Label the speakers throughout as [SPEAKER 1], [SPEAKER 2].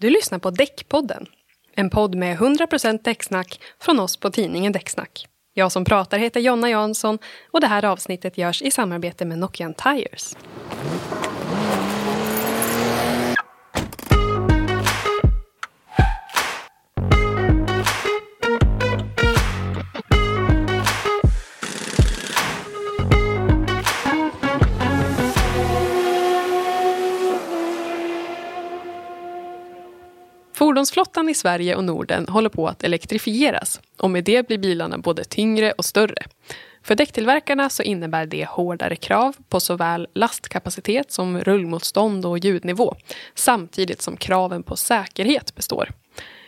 [SPEAKER 1] Du lyssnar på Däckpodden. En podd med 100% däcksnack från oss på tidningen Däcksnack. Jag som pratar heter Jonna Jansson och det här avsnittet görs i samarbete med Nokian Tires. Fordonsflottan i Sverige och Norden håller på att elektrifieras och med det blir bilarna både tyngre och större. För däcktillverkarna så innebär det hårdare krav på såväl lastkapacitet som rullmotstånd och ljudnivå samtidigt som kraven på säkerhet består.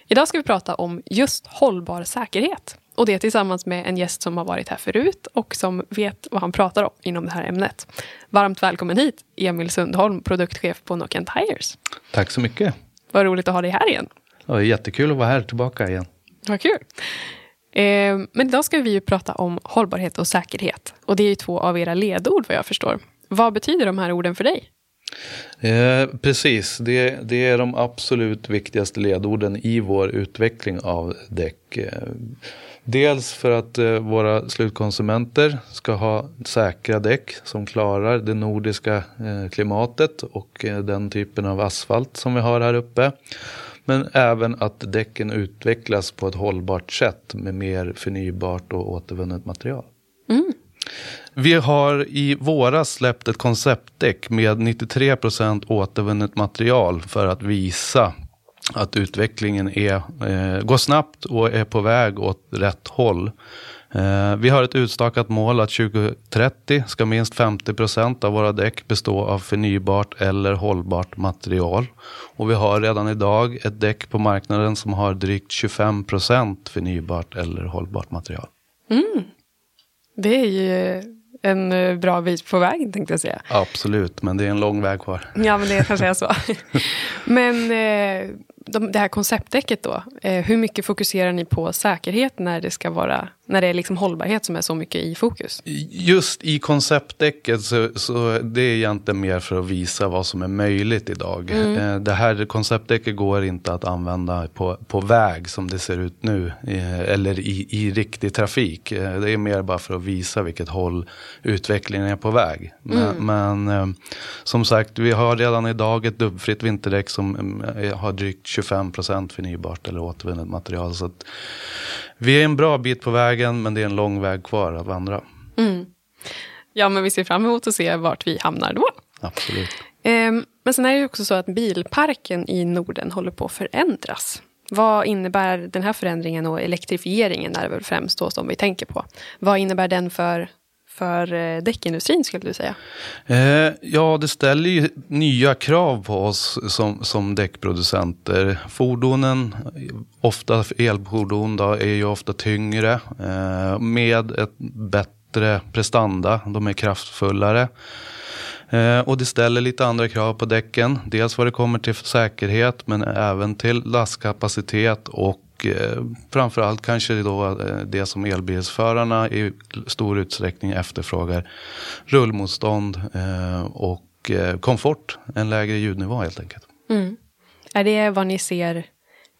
[SPEAKER 1] Idag ska vi prata om just hållbar säkerhet och det tillsammans med en gäst som har varit här förut och som vet vad han pratar om inom det här ämnet. Varmt välkommen hit, Emil Sundholm, produktchef på Nokian Tires.
[SPEAKER 2] Tack så mycket.
[SPEAKER 1] Vad roligt att ha dig här igen.
[SPEAKER 2] Det är jättekul att vara här tillbaka igen.
[SPEAKER 1] Vad kul. Eh, men idag ska vi ju prata om hållbarhet och säkerhet. Och det är ju två av era ledord vad jag förstår. Vad betyder de här orden för dig?
[SPEAKER 2] Eh, precis, det, det, är de absolut viktigaste ledorden i vår utveckling av däck. Eh, dels för att eh, våra slutkonsumenter ska ha säkra däck som klarar det nordiska eh, klimatet och den typen av asfalt som vi har här uppe. Men även att däcken utvecklas på ett hållbart sätt med mer förnybart och återvunnet material. Mm. Vi har i våras släppt ett konceptdäck med 93% återvunnet material för att visa att utvecklingen är, eh, går snabbt och är på väg åt rätt håll. Eh, vi har ett utstakat mål att 2030 ska minst 50 procent av våra däck bestå av förnybart eller hållbart material. Och vi har redan idag ett däck på marknaden som har drygt 25 procent förnybart eller hållbart material. Mm.
[SPEAKER 1] Det är ju en eh, bra bit på vägen tänkte jag säga.
[SPEAKER 2] Absolut, men det är en lång väg kvar.
[SPEAKER 1] Ja, men det kanske är så. men eh, de, det här konceptdäcket då, hur mycket fokuserar ni på säkerhet när det ska vara, när det är liksom hållbarhet som är så mycket i fokus?
[SPEAKER 2] Just i konceptdäcket så, så det är egentligen mer för att visa vad som är möjligt idag. Mm. Eh, det här konceptdäcket går inte att använda på, på väg som det ser ut nu, eh, eller i, i riktig trafik. Eh, det är mer bara för att visa vilket håll utvecklingen är på väg. Men, mm. men som sagt, vi har redan idag ett dubbfritt vinterdäck som eh, har drygt 25 procent förnybart eller återvunnet material. Så vi är en bra bit på vägen men det är en lång väg kvar att vandra. Mm.
[SPEAKER 1] Ja, men vi ser fram emot att se vart vi hamnar då.
[SPEAKER 2] Absolut.
[SPEAKER 1] Um, men sen är det också så att bilparken i Norden håller på att förändras. Vad innebär den här förändringen och elektrifieringen är det väl främst då som vi tänker på. Vad innebär den för för eh, däckindustrin skulle du säga?
[SPEAKER 2] Eh, ja, det ställer ju nya krav på oss som, som däckproducenter. Fordonen, ofta elfordon, då, är ju ofta tyngre eh, med ett bättre prestanda. De är kraftfullare. Eh, och det ställer lite andra krav på däcken. Dels vad det kommer till säkerhet men även till lastkapacitet och eh, framförallt kanske då eh, det som elbilsförarna i stor utsträckning efterfrågar. Rullmotstånd eh, och eh, komfort, en lägre ljudnivå helt enkelt. Mm.
[SPEAKER 1] Är det vad ni ser?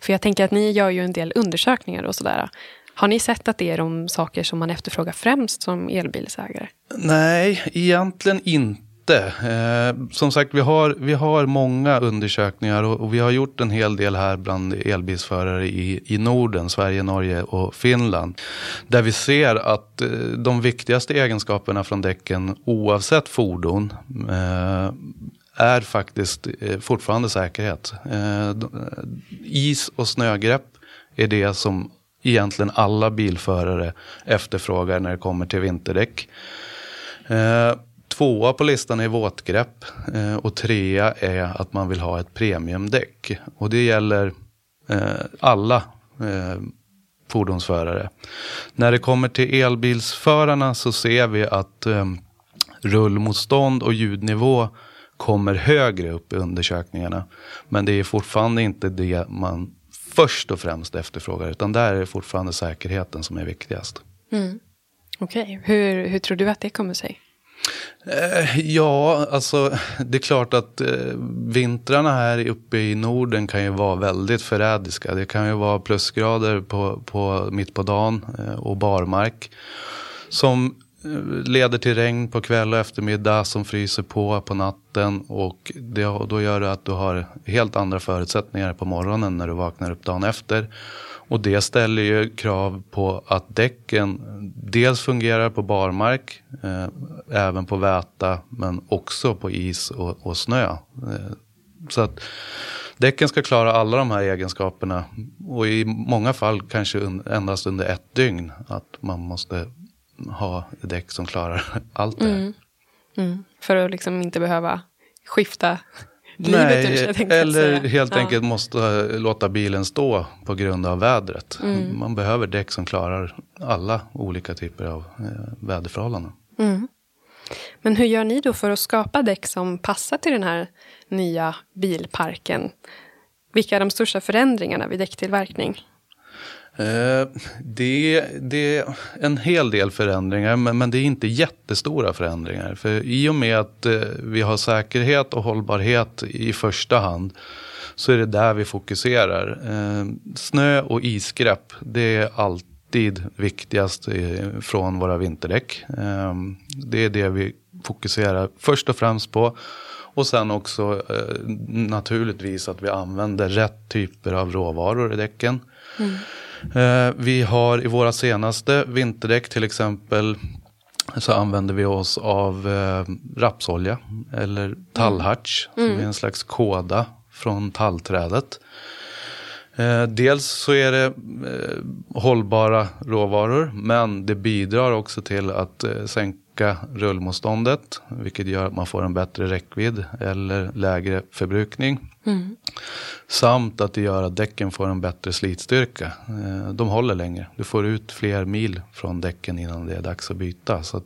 [SPEAKER 1] För jag tänker att ni gör ju en del undersökningar och sådär. Har ni sett att det är de saker som man efterfrågar främst som elbilsägare?
[SPEAKER 2] Nej, egentligen inte inte. Eh, som sagt, vi har, vi har många undersökningar och, och, vi har gjort en hel del här bland elbilsförare i, i Norden, Sverige, Norge och Finland. Där vi ser att eh, de viktigaste egenskaperna från däcken oavsett fordon eh, är faktiskt eh, fortfarande säkerhet. Eh, is och snögrepp är det som egentligen alla bilförare efterfrågar när det kommer till vinterdäck. Eh, Tvåa på listan är våtgrepp eh, och trea är att man vill ha ett premiumdäck. Och det gäller eh, alla eh, fordonsförare. När det kommer till elbilsförarna så ser vi att eh, rullmotstånd och ljudnivå kommer högre upp i undersökningarna. Men det är fortfarande inte det man först och främst efterfrågar. Utan där är det fortfarande säkerheten som är viktigast. Mm.
[SPEAKER 1] Okej, okay. hur, hur tror du att det kommer sig?
[SPEAKER 2] Eh, ja, alltså det är klart att eh, vintrarna här uppe i Norden kan ju vara väldigt förrädiska. Det kan ju vara plusgrader på, på mitt på dagen eh, och barmark. Som eh, leder till regn på kväll och eftermiddag som fryser på på natten. Och det, då gör det att du har helt andra förutsättningar på morgonen när du vaknar upp dagen efter. Och det ställer ju krav på att däcken dels fungerar på barmark, eh, även på väta, men också på is och, och snö. Eh, så att däcken ska klara alla de här egenskaperna. Och i många fall kanske un, endast under ett dygn. Att man måste ha däck som klarar allt det.
[SPEAKER 1] Mm. Mm. För att liksom inte behöva skifta
[SPEAKER 2] Nej, eller helt ja. enkelt måste låta bilen stå på grund av vädret. Mm. Man behöver däck som klarar alla olika typer av eh, väderförhållanden. Mm.
[SPEAKER 1] Men hur gör ni då för att skapa däck som passar till den här nya bilparken? Vilka är de största förändringarna vid däcktillverkning?
[SPEAKER 2] Eh, det, det är en hel del förändringar men, men, det är inte jättestora förändringar. För i och med att eh, vi har säkerhet och hållbarhet i första hand så är det där vi fokuserar. Eh, snö och isgrepp, det är alltid viktigast från våra vinterdäck. Det är det vi fokuserar först och främst på. Och sen också naturligtvis att vi använder rätt typer av råvaror i däcken. Mm. Eh, vi har i våra senaste vinterdäck till exempel så använder vi oss av eh, rapsolja eller tallharts mm. som är en slags kåda från tallträdet. Eh, dels så är det hållbara råvaror men det bidrar också till att eh, sänka rullmotståndet vilket gör att man får en bättre räckvidd eller lägre förbrukning. Mm. Samt att det gör att däcken får en bättre slitstyrka. Eh, de håller längre. Du får ut fler mil från däcken innan det är dags att byta. Så att,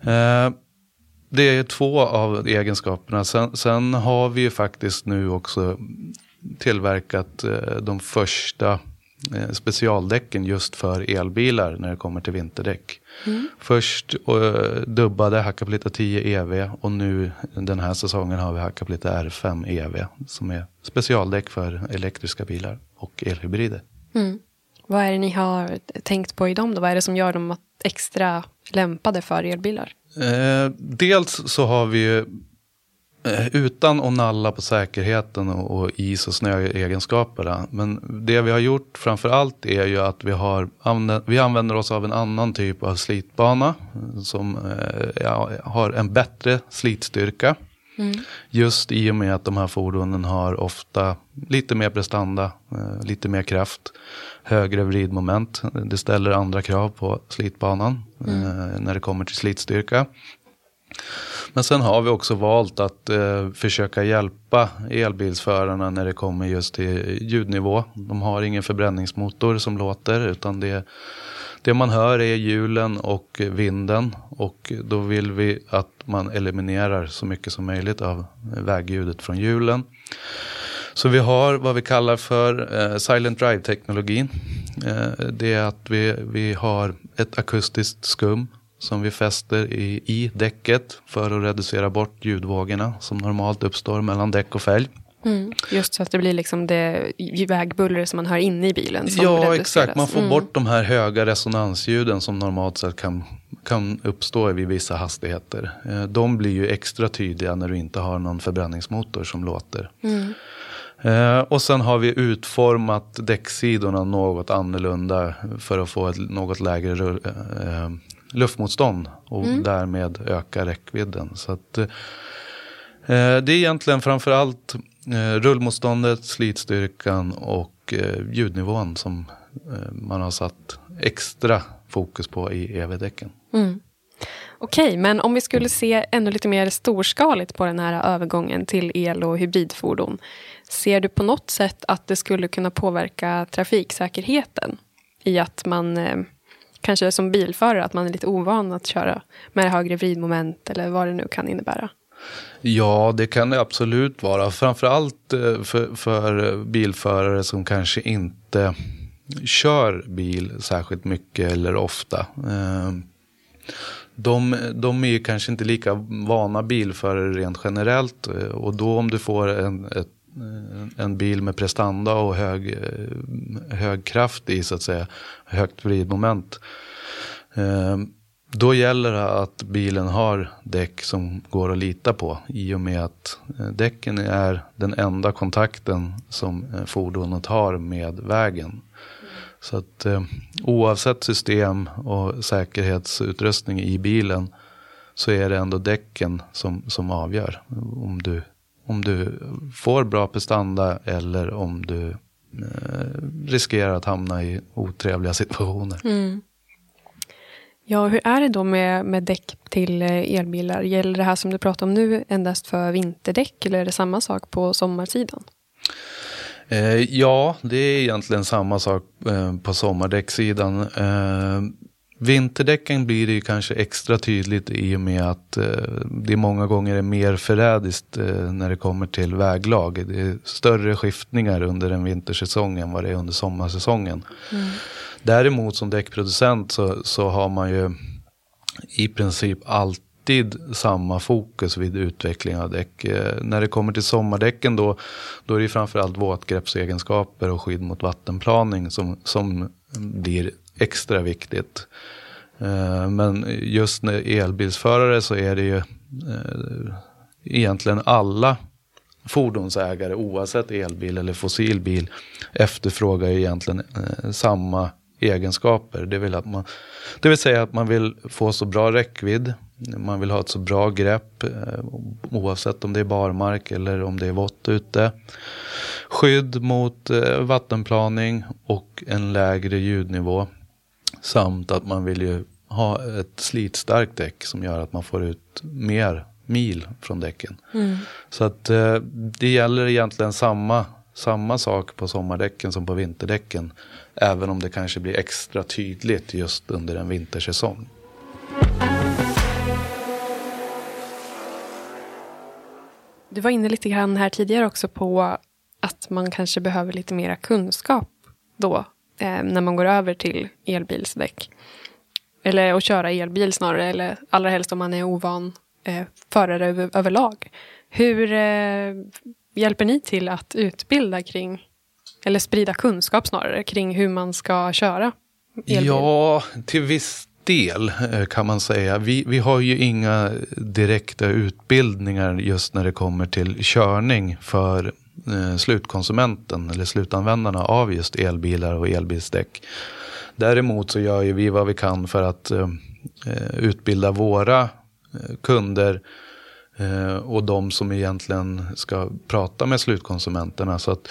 [SPEAKER 2] eh, det är två av egenskaperna. Sen, sen, har vi ju faktiskt nu också tillverkat eh, de första specialdäcken just för elbilar när det kommer till vinterdäck. Mm. Först uh, dubbade Hakkapeliitta 10 EV och nu den här säsongen har vi Hakkapeliitta R5 EV som är specialdäck för elektriska bilar och elhybrider. Mm.
[SPEAKER 1] Vad är det ni har tänkt på i dem då? Vad är det som gör dem extra lämpade för elbilar?
[SPEAKER 2] Eh, dels så har vi Eh, utan att nalla på säkerheten och, och is och snöegenskaperna. Men det vi har gjort framför allt är ju att vi, har, vi använder oss av en annan typ av slitbana. Som eh, ja, har en bättre slitstyrka. Mm. Just i och med att de här fordonen har ofta lite mer prestanda, eh, lite mer kraft, högre vridmoment. Det ställer andra krav på slitbanan mm. när det kommer till slitstyrka. Men sen har vi också valt att eh, försöka hjälpa elbilsförarna när det kommer just till ljudnivå. De har ingen förbränningsmotor som låter utan det, det man hör är hjulen och vinden. Och då vill vi att man eliminerar så mycket som möjligt av vägljudet från hjulen. Så vi har vad vi kallar för eh, silent drive-teknologin. Eh, det är att vi, vi har ett akustiskt skum som vi fäster i, i däcket för att reducera bort ljudvågorna som normalt uppstår mellan däck och fälg.
[SPEAKER 1] Mm, just så att det blir liksom det vägbuller som man hör inne i bilen.
[SPEAKER 2] ja, exakt. Man får mm. bort de här höga resonansljuden som normalt sett kan, kan uppstå vid vissa hastigheter. Eh, de blir ju extra tydliga när du inte har någon förbränningsmotor som låter. Mm. Eh, och sen har vi utformat däcksidorna något annorlunda för att få ett något lägre eh, luftmotstånd och mm. därmed öka räckvidden. Så att, eh, det är egentligen framförallt eh, rullmotståndet, slitstyrkan och eh, ljudnivån som eh, man har satt extra fokus på i EV-däcken. Mm.
[SPEAKER 1] Okej, men om vi skulle se ännu lite mer storskaligt på den här övergången till el och hybridfordon. Ser du på något sätt att det skulle kunna påverka trafiksäkerheten? I att man eh, kanske som bilförare att man är lite ovan att köra med högre vridmoment eller vad det nu kan innebära.
[SPEAKER 2] Ja, det kan det absolut vara. Framförallt eh, för, för bilförare som kanske inte kör bil särskilt mycket eller ofta. Eh, de, de är ju kanske inte lika vana bilförare rent generellt. Eh, och då om du får en, ett, Eh, en bil med prestanda och hög, eh, hög kraft i så att säga, högt vridmoment. Eh, då gäller det att bilen har däck som går att lita på i och med att däcken är den enda kontakten som fordonet har med vägen. Så att oavsett system och säkerhetsutrustning i bilen så är det ändå däcken som, som avgör om du, om du får bra prestanda eller om du eh, riskerar att hamna i otrevliga situationer.
[SPEAKER 1] Mm. Ja, hur är det då med, med däck till eh, elbilar? Gäller det här som du pratar om nu endast för vinterdäck eller är det samma sak på sommarsidan?
[SPEAKER 2] Eh, ja, det är egentligen samma sak eh, på sommardäcksidan. Vinterdäcken blir det kanske extra tydligt i och med att eh, det många gånger är mer förrädiskt eh, när det kommer till väglag. Det är större skiftningar under en vintersäsong än vad det är under sommarsäsongen. Mm. Däremot som däckproducent så, så har man ju i princip alltid samma fokus vid utveckling av däck. Eh, när det kommer till sommardäcken då, då är det framförallt våtgreppsegenskaper och skydd mot vattenplaning som, som blir extra viktigt. Eh, men just när elbilsförare så är det ju eh, egentligen alla fordonsägare oavsett elbil eller fossilbil efterfrågar egentligen eh, samma egenskaper. Det vill, att man, det vill säga att man vill få så bra räckvidd, man vill ha ett så bra grepp oavsett om det är barmark eller om det är vått ute. Skydd mot vattenplaning och en lägre ljudnivå. Samt att man vill ju ha ett slitstarkt däck som gör att man får ut mer mil från däcken. Mm. Så att eh, det gäller egentligen samma, samma sak på sommardäcken som på vinterdäcken. Även om det kanske blir extra tydligt just under en vintersäsong.
[SPEAKER 1] Du var inne lite grann här tidigare också på att man kanske behöver lite mera kunskap då eh, när man går över till elbilsdäck. Eller att köra elbil snarare, eller allra helst om man är ovan eh, förare över, överlag. Hur eh, hjälper ni till att utbilda kring eller sprida kunskap snarare kring hur man ska köra elbil?
[SPEAKER 2] Ja, till viss del eh, kan man säga. Vi, vi har ju inga direkta utbildningar just när det kommer till körning för Eh, slutkonsumenten eller slutanvändarna av just elbilar och elbilsdäck. Däremot så gör ju vi vad vi kan för att eh, eh, utbilda våra kunder och de som egentligen ska prata med slutkonsumenterna. Så att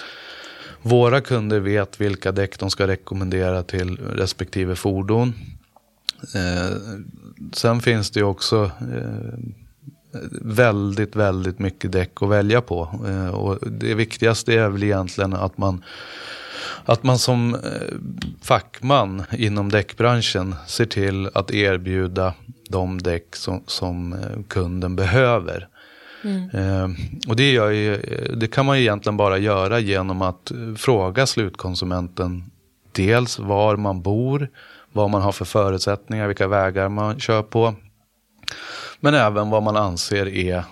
[SPEAKER 2] våra kunder vet vilka däck de ska rekommendera till respektive fordon. Sen finns det ju också väldigt, väldigt mycket däck att välja på. Eh, och det viktigaste är väl egentligen att man att man som eh, fackman inom däckbranschen ser till att erbjuda de däck som, som eh, kunden behöver. Mm. Eh, och det, ju, det, kan man egentligen bara göra genom att fråga slutkonsumenten dels var man bor, vad man har för förutsättningar, vilka vägar man kör på. Men även vad man anser är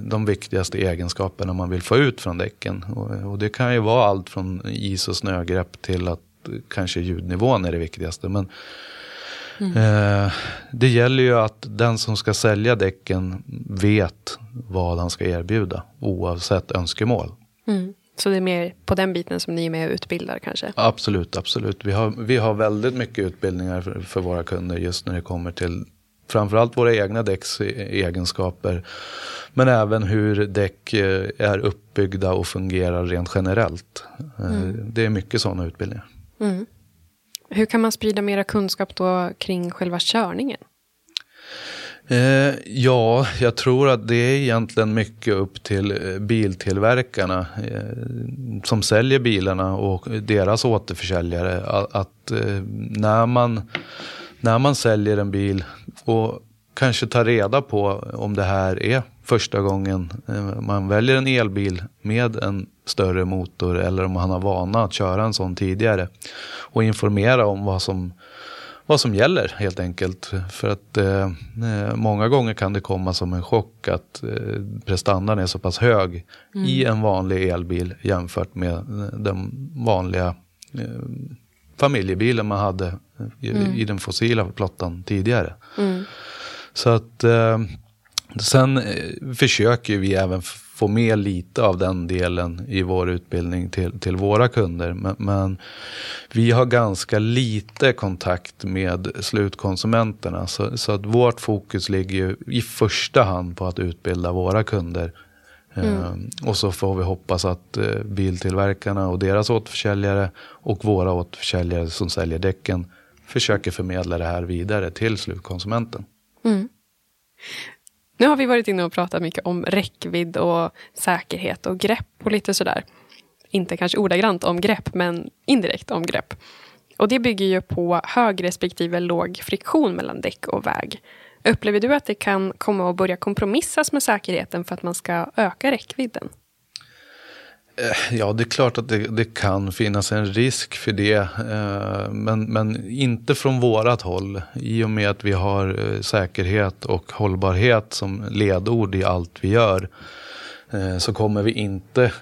[SPEAKER 2] de viktigaste egenskaperna man vill få ut från däcken. Och, och, det kan ju vara allt från is och snögrepp till att kanske ljudnivån är det viktigaste. Men mm. eh, det gäller ju att den som ska sälja däcken vet vad han ska erbjuda oavsett önskemål.
[SPEAKER 1] Mm. Så det är mer på den biten som ni är med och utbildar kanske?
[SPEAKER 2] Absolut, absolut. Vi har, vi har väldigt mycket utbildningar för, för våra kunder just när det kommer till framförallt våra egna däcks egenskaper. Men även hur däck eh, är uppbyggda och fungerar rent generellt. Eh, mm. Det är mycket sådana utbildningar. Mm.
[SPEAKER 1] Hur kan man sprida mera kunskap då kring själva körningen?
[SPEAKER 2] Eh, ja, jag tror att det är egentligen mycket upp till eh, biltillverkarna eh, som säljer bilarna och deras återförsäljare. Att, att eh, när, man, när man säljer en bil och kanske tar reda på om det här är första gången eh, man väljer en elbil med en större motor eller om man har vana att köra en sån tidigare. Och informera om vad som, vad som gäller helt enkelt. För att eh, många gånger kan det komma som en chock att eh, prestandan är så pass hög mm. i en vanlig elbil jämfört med den vanliga eh, familjebilen man hade i, mm. i den fossila flottan tidigare. Mm. Så att eh, sen eh, försöker vi även få med lite av den delen i vår utbildning till, till våra kunder. Men, men, vi har ganska lite kontakt med slutkonsumenterna. Så, så, att vårt fokus ligger ju i första hand på att utbilda våra kunder. Mm. Ehm, och så får vi hoppas att eh, biltillverkarna och deras återförsäljare och våra återförsäljare som säljer däcken försöker förmedla det här vidare till slutkonsumenten. Mm.
[SPEAKER 1] Nu har vi varit inne och pratat mycket om räckvidd och säkerhet och grepp och lite sådär. Inte kanske ordagrant om grepp, men indirekt om grepp. Och det bygger ju på hög respektive låg friktion mellan däck och väg. Upplever du att det kan komma att börja kompromissas med säkerheten för att man ska öka räckvidden?
[SPEAKER 2] Eh, ja, det är klart att det, det, kan finnas en risk för det. Eh, men, men inte från vårat håll. I och med att vi har eh, säkerhet och hållbarhet som ledord i allt vi gör. Så kommer vi inte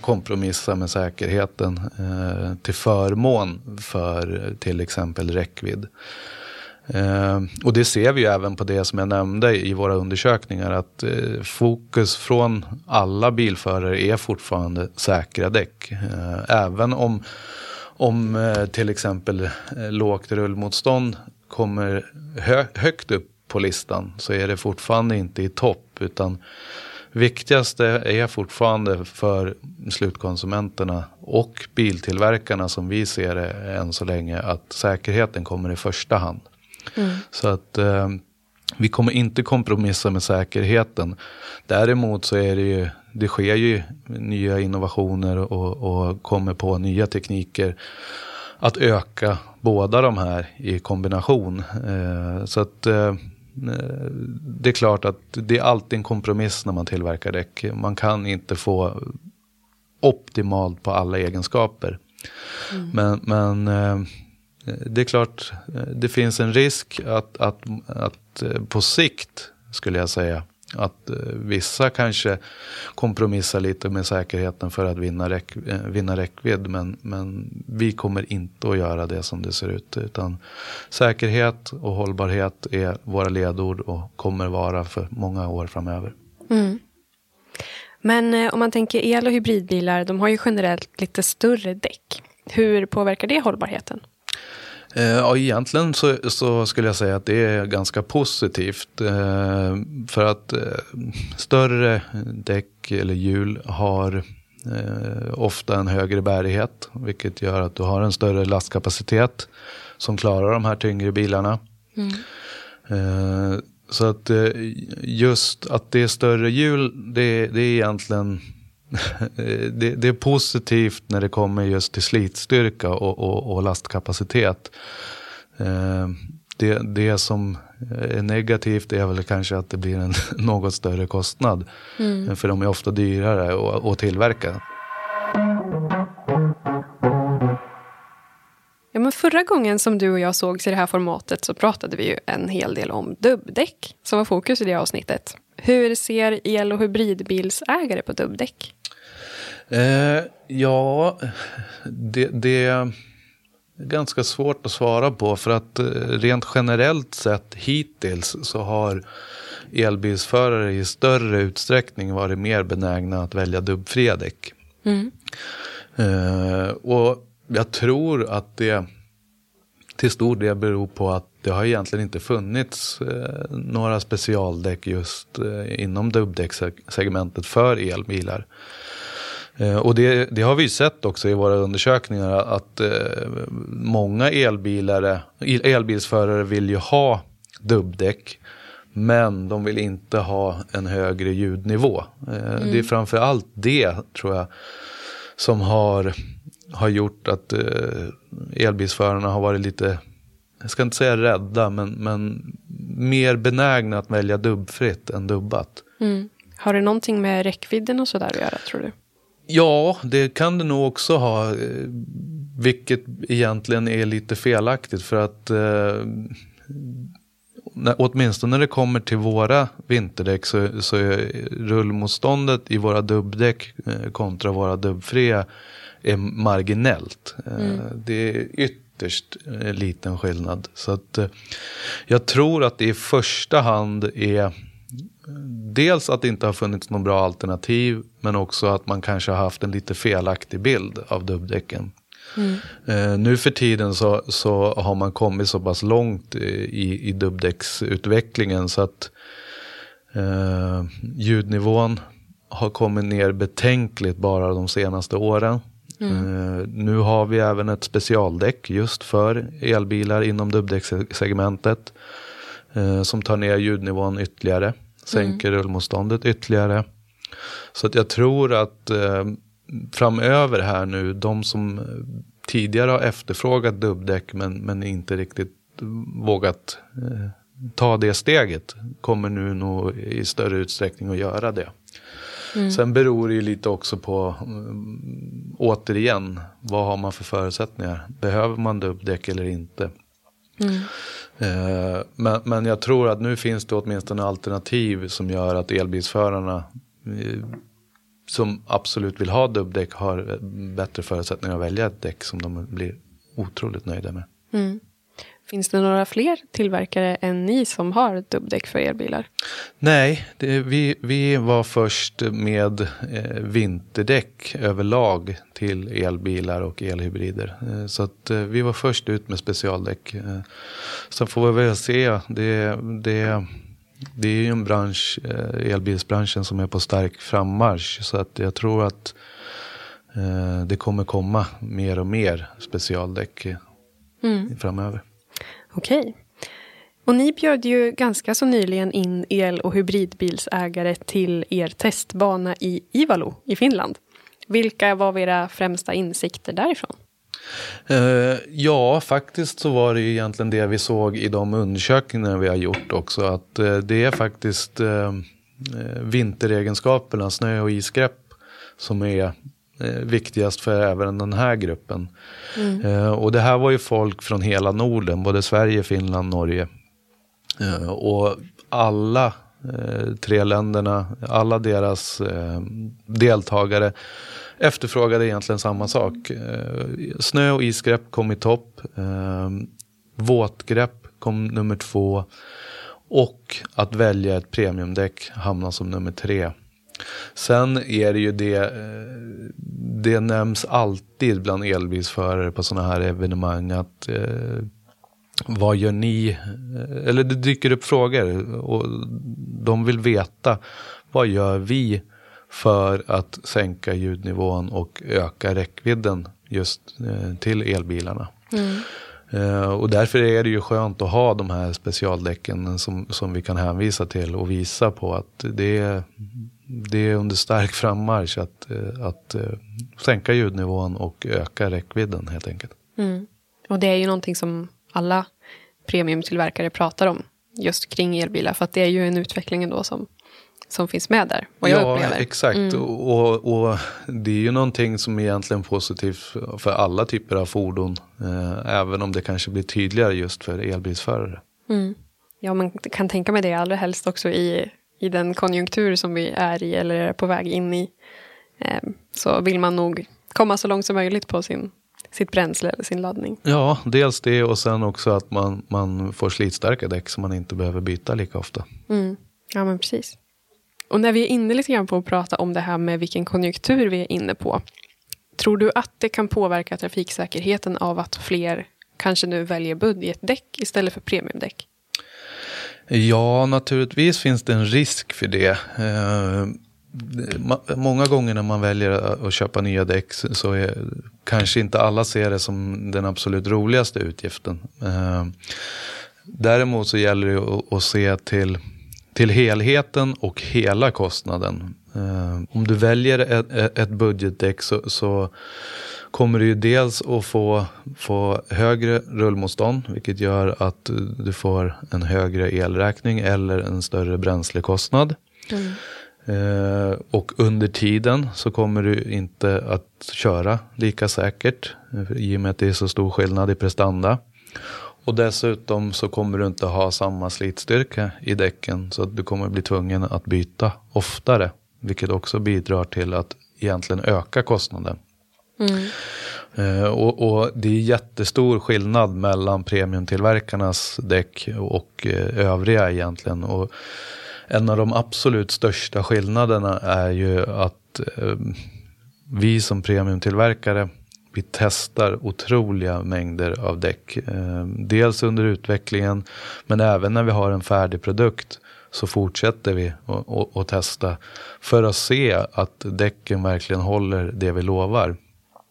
[SPEAKER 2] kompromissa med säkerheten till förmån för till exempel räckvidd. Eh, och det ser vi ju även på det som jag nämnde i våra undersökningar. Att eh, fokus från alla bilförare är fortfarande säkra däck. Eh, även om, om eh, till exempel eh, lågt rullmotstånd kommer hö högt upp på listan så är det fortfarande inte i topp. Utan viktigaste är fortfarande för slutkonsumenterna och biltillverkarna som vi ser det än så länge att säkerheten kommer i första hand. Mm. Så att eh, vi kommer inte kompromissa med säkerheten. Däremot så är det ju, det sker ju nya innovationer och, och kommer på nya tekniker att öka båda de här i kombination. Eh, så att eh, det är klart att det är alltid en kompromiss när man tillverkar däck. Man kan inte få optimalt på alla egenskaper. Mm. Men, men eh, Eh, det är klart, eh, det finns en risk att, att, att eh, på sikt, skulle jag säga, att vissa kanske kompromissar lite med säkerheten för att vinna, räck, vinna räckvidd. Men, men vi kommer inte att göra det som det ser ut. Utan säkerhet och hållbarhet är våra ledord och kommer vara för många år framöver. Mm.
[SPEAKER 1] Men om man tänker el och hybridbilar, de har ju generellt lite större däck. Hur påverkar det hållbarheten?
[SPEAKER 2] Eh, ja, egentligen så, så, skulle jag säga att det är ganska positivt. Eh, för att eh, större däck eller hjul har ofta en högre bärighet. Vilket gör att du har en större lastkapacitet som klarar de här tyngre bilarna. Mm. Så att just att det är större hjul, det, det är egentligen det, det, är positivt när det kommer just till slitstyrka och, och, och lastkapacitet. Eh, det, det som är negativt är väl kanske att det blir en något större kostnad. Mm. För de är ofta dyrare att, att tillverka.
[SPEAKER 1] Ja, men förra gången som du och jag sågs i det här formatet så pratade vi ju en hel del om dubbdäck som var fokus i det avsnittet. Hur ser el och hybridbilsägare på dubbdäck?
[SPEAKER 2] Eh, ja, det, det, är ganska svårt att svara på för att eh, rent generellt sett hittills så har elbilsförare i större utsträckning varit mer benägna att välja dubbfria däck. Mm. Eh, och jag tror att det till stor del beror på att det har egentligen inte funnits eh, några specialdäck just eh, inom dubbdäckssegmentet för elbilar. Eh, och det, det, har vi sett också i våra undersökningar att eh, många elbilare, elbilsförare vill ju ha dubbdäck. Men de vill inte ha en högre ljudnivå. Mm. Det är framför allt det tror jag som har, har gjort att elbilsförarna har varit lite, jag ska inte säga rädda, men, men mer benägna att välja dubbfritt än dubbat. Mm.
[SPEAKER 1] Har det någonting med räckvidden och sådär att göra tror du?
[SPEAKER 2] Ja, det kan det nog också ha. vilket egentligen är lite felaktigt för att eh, när, åtminstone när det kommer till våra vinterdäck så, så är rullmotståndet i våra dubbdäck eh, kontra våra dubbfria är marginellt. Eh, mm. Det är ytterst eh, liten skillnad. Så att, eh, jag tror att det i första hand är dels att det inte har funnits något bra alternativ men också att man kanske har haft en lite felaktig bild av dubbdäcken. Mm. Uh, nu för tiden så, så har man kommit så pass långt i, i dubbdäcksutvecklingen så att uh, ljudnivån har kommit ner betänkligt bara de senaste åren. Mm. Uh, nu har vi även ett specialdäck just för elbilar inom dubbdäckssegmentet som tar ner ljudnivån ytterligare sänker mm. rullmotståndet ytterligare. Så att jag tror att eh, framöver här nu, de som tidigare har efterfrågat dubbdäck men, men inte riktigt vågat eh, ta det steget kommer nu nog i större utsträckning att göra det. Mm. Sen beror det ju lite också på, um, återigen, vad har man för förutsättningar? Behöver man dubbdäck eller inte? Mm. Eh, men, men jag tror att nu finns det åtminstone alternativ som gör att elbilsförarna eh, som absolut vill ha dubbdäck har bättre förutsättningar att välja ett däck som de blir otroligt nöjda med. Mm.
[SPEAKER 1] Finns det några fler tillverkare än ni som har dubbdäck för elbilar?
[SPEAKER 2] Nej, det, vi, vi var först med eh, vinterdäck överlag till elbilar och elhybrider. Eh, så att eh, vi var först ut med specialdäck. Eh, sen får vi väl se. Det, det, det är ju en bransch, eh, elbilsbranschen som är på stark frammarsch. Så att jag tror att eh, det kommer komma mer och mer specialdäck mm. framöver.
[SPEAKER 1] Okej. Och ni bjöd ju ganska så nyligen in el och hybridbilsägare till er testbana i Ivalo i Finland. Vilka var era främsta insikter därifrån?
[SPEAKER 2] Uh, ja, faktiskt så var det ju egentligen det vi såg i de undersökningar vi har gjort också. Att uh, det är faktiskt uh, vinteregenskaperna, snö och isgrepp, som är viktigast för även den här gruppen. Mm. Eh, och det här var ju folk från hela Norden, både Sverige, Finland, Norge. Eh, och alla eh, tre länderna, alla deras eh, deltagare efterfrågade egentligen samma sak. Eh, snö och isgrepp kom i topp. Eh, våtgrepp kom nummer två. Och att välja ett premiumdäck hamnar som nummer tre. Sen är det ju det, eh, det nämns alltid bland elbilsförare på sådana här evenemang att eh, vad gör ni? Eh, eller det dyker upp frågor och de vill veta vad gör vi för att sänka ljudnivån och öka räckvidden just eh, till elbilarna. Mm. Uh, och därför är det ju skönt att ha de här specialdäcken som, som vi kan hänvisa till och visa på att det, det är under stark frammarsch att, eh, att uh, sänka ljudnivån och öka räckvidden helt enkelt.
[SPEAKER 1] Mm. Och det är ju någonting som alla premiumtillverkare pratar om just kring elbilar. För att det är ju en utveckling ändå som, som finns med där. Vad jag ja, upplever.
[SPEAKER 2] exakt. Mm. Och, och, det är ju någonting som är egentligen positivt för alla typer av fordon. Eh, även om det kanske blir tydligare just för elbilsförare.
[SPEAKER 1] Mm. Ja, man kan tänka mig det allra helst också i i den konjunktur som vi är i eller är på väg in i. Eh, så vill man nog komma så långt som möjligt på sin, sitt bränsle eller sin laddning.
[SPEAKER 2] Ja, dels det och sen också att man, man får slitstarka däck så man inte behöver byta lika ofta.
[SPEAKER 1] Mm. Ja, men precis. Och när vi är inne lite grann på att prata om det här med vilken konjunktur vi är inne på. Tror du att det kan påverka trafiksäkerheten av att fler kanske nu väljer budgetdäck istället för premiumdäck?
[SPEAKER 2] Ja, naturligtvis finns det en risk för det. Eh, många gånger när man väljer att köpa nya däck så är kanske inte alla ser det som den absolut roligaste utgiften. Eh, däremot så gäller det att se till, till helheten och hela kostnaden. Eh, om du väljer ett, ett budgetdäck så, så kommer du ju dels att få, få högre rullmotstånd, vilket gör att du får en högre elräkning eller en större bränslekostnad. Mm. Eh, och under tiden så kommer du inte att köra lika säkert i och med att det är så stor skillnad i prestanda. Och dessutom så kommer du inte ha samma slitstyrka i däcken så att du kommer bli tvungen att byta oftare. Vilket också bidrar till att egentligen öka kostnaden. Mm. Eh, och, och, det är jättestor skillnad mellan premiumtillverkarnas däck och uh, övriga egentligen. Och en av de absolut största skillnaderna är ju att uh, vi som premiumtillverkare vi testar otroliga mängder av däck. Dels under utvecklingen men även när vi har en färdig produkt så fortsätter vi att testa för att se att däcken verkligen håller det vi lovar.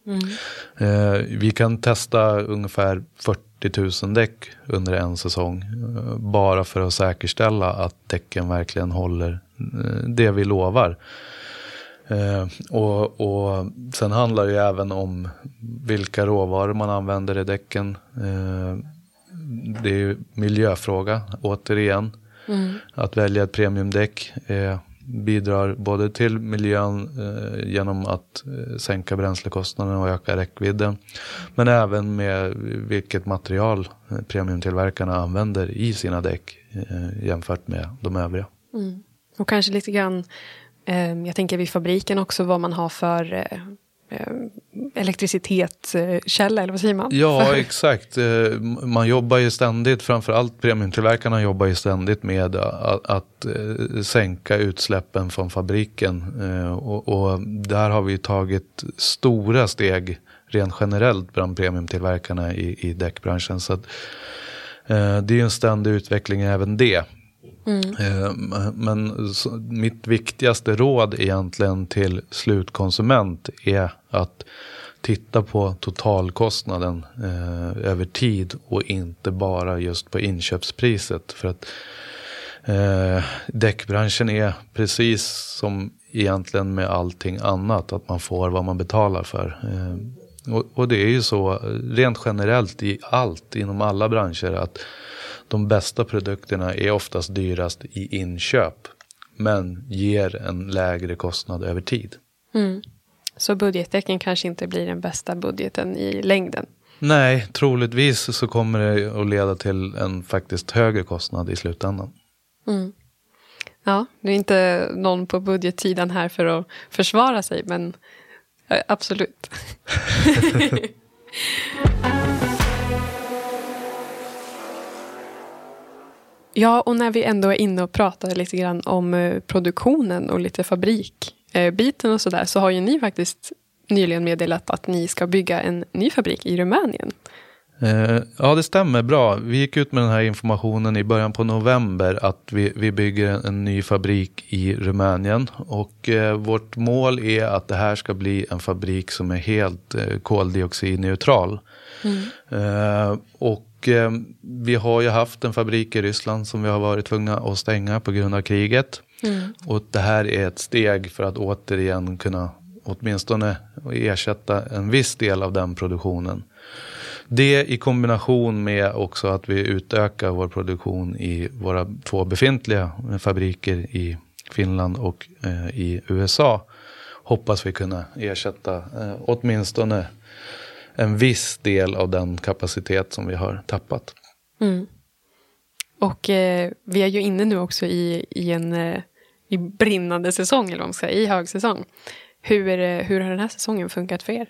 [SPEAKER 2] Mm. Vi kan testa ungefär 40 000 däck under en säsong. Eh, bara för att säkerställa att däcken verkligen håller eh, det vi lovar. Och, och sen handlar det även om vilka råvaror man använder i däcken. Det är ju miljöfråga återigen. Mm. Att välja ett premiumdäck eh, bidrar både till miljön eh, genom att eh, sänka bränslekostnaden och öka räckvidden. Men även med vilket material eh, premiumtillverkarna använder i sina däck eh, jämfört med de övriga.
[SPEAKER 1] Mm. Och kanske lite grann eh, jag tänker vid fabriken också vad man har för eh, elektricitetskälla, eller vad säger man?
[SPEAKER 2] Ja, exakt. Eh, man jobbar ju ständigt, framförallt premiumtillverkarna jobbar ju ständigt med att, att sänka utsläppen från fabriken. Och, och, där har vi tagit stora steg rent generellt bland premiumtillverkarna i, i däckbranschen. Så att, det är en ständig utveckling även det. Mm. Eh, men mitt viktigaste råd egentligen till slutkonsument är att titta på totalkostnaden eh, över tid och inte bara just på inköpspriset. För att eh, däckbranschen är precis som egentligen med allting annat, att man får vad man betalar för. Eh, och, och, det är ju så rent generellt i allt, inom alla branscher, att de bästa produkterna är oftast dyrast i inköp. Men ger en lägre kostnad över tid.
[SPEAKER 1] Mm. Så budgetdäcken kanske inte blir den bästa budgeten i längden?
[SPEAKER 2] Nej, troligtvis så kommer det att leda till en faktiskt högre kostnad i slutändan.
[SPEAKER 1] Mm. Ja, det är inte någon på budgetsidan här för att försvara sig, men absolut. Ja, och när vi ändå är inne och pratar lite grann om eh, produktionen och lite fabrikbiten och sådär så har ju ni faktiskt nyligen meddelat att ni ska bygga en ny fabrik i Rumänien.
[SPEAKER 2] Eh, ja, det stämmer bra. Vi gick ut med den här informationen i början på november att vi, vi bygger en, en ny fabrik i Rumänien. Och eh, vårt mål är att det här ska bli en fabrik som är helt eh, koldioxidneutral. Mm. Eh, och och eh, vi har ju haft en fabrik i Ryssland som vi har varit tvungna att stänga på grund av kriget. Mm. Och det här är ett steg för att återigen kunna åtminstone ersätta en viss del av den produktionen. Det i kombination med också att vi utökar vår produktion i våra två befintliga fabriker i Finland och eh, i USA hoppas vi kunna ersätta eh, åtminstone en viss del av den kapacitet som vi har tappat. Mm.
[SPEAKER 1] Och eh, vi är ju inne nu också i, i en eh, i brinnande säsong, eller vad man ska säga, i högsäsong. Hur, eh, hur har den här säsongen funkat för er?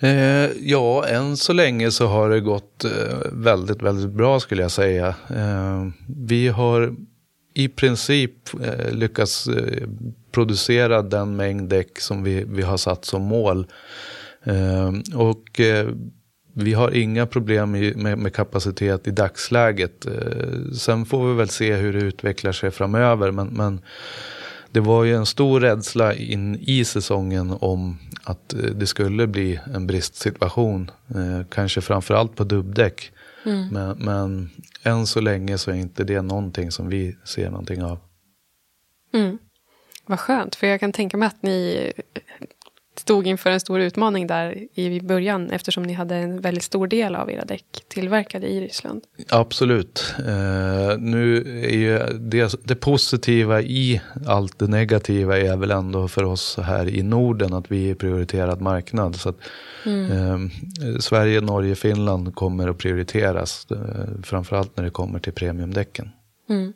[SPEAKER 2] Eh, ja, än så länge så har det gått eh, väldigt, väldigt bra skulle jag säga. Vi har i princip lyckats producera den mängd däck som vi, vi har satt som mål. Ehm, och eh, vi har inga problem med, kapacitet i dagsläget. Eh, sen får vi väl se hur det utvecklar sig framöver. Men, men det var ju en stor rädsla in i säsongen om att eh, det skulle bli en bristsituation. Kanske framförallt på dubbdäck. Mm. Men, men än så länge så är inte det någonting som vi ser någonting av.
[SPEAKER 1] Mm. Vad skönt, för jag kan tänka mig att ni stod inför en stor utmaning där i början eftersom ni hade en väldigt stor del av era däck tillverkade i Ryssland.
[SPEAKER 2] Absolut. Eh, nu är ju det, det, positiva i allt det negativa är väl ändå för oss här i Norden att vi är prioriterad marknad. Så att, mm. eh, Sverige, Norge, Finland kommer att prioriteras. Eh, framförallt när det kommer till premiumdäcken. Mm.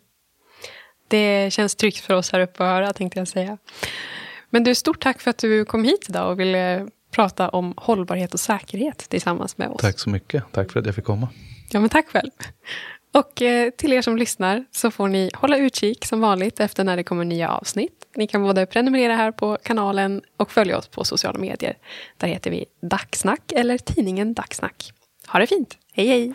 [SPEAKER 1] Det känns tryggt för oss här uppe att höra tänkte jag säga. Men du, stort tack för att du kom hit idag och ville prata om hållbarhet och säkerhet tillsammans med oss.
[SPEAKER 2] Tack så mycket. Tack för att jag fick komma.
[SPEAKER 1] Ja, men tack själv. Och eh, till er som lyssnar så får ni hålla utkik som vanligt efter när det kommer nya avsnitt. Ni kan både prenumerera här på kanalen och följa oss på sociala medier. Där heter vi Dagsnack eller tidningen Dagsnack. Ha det fint. Hej hej!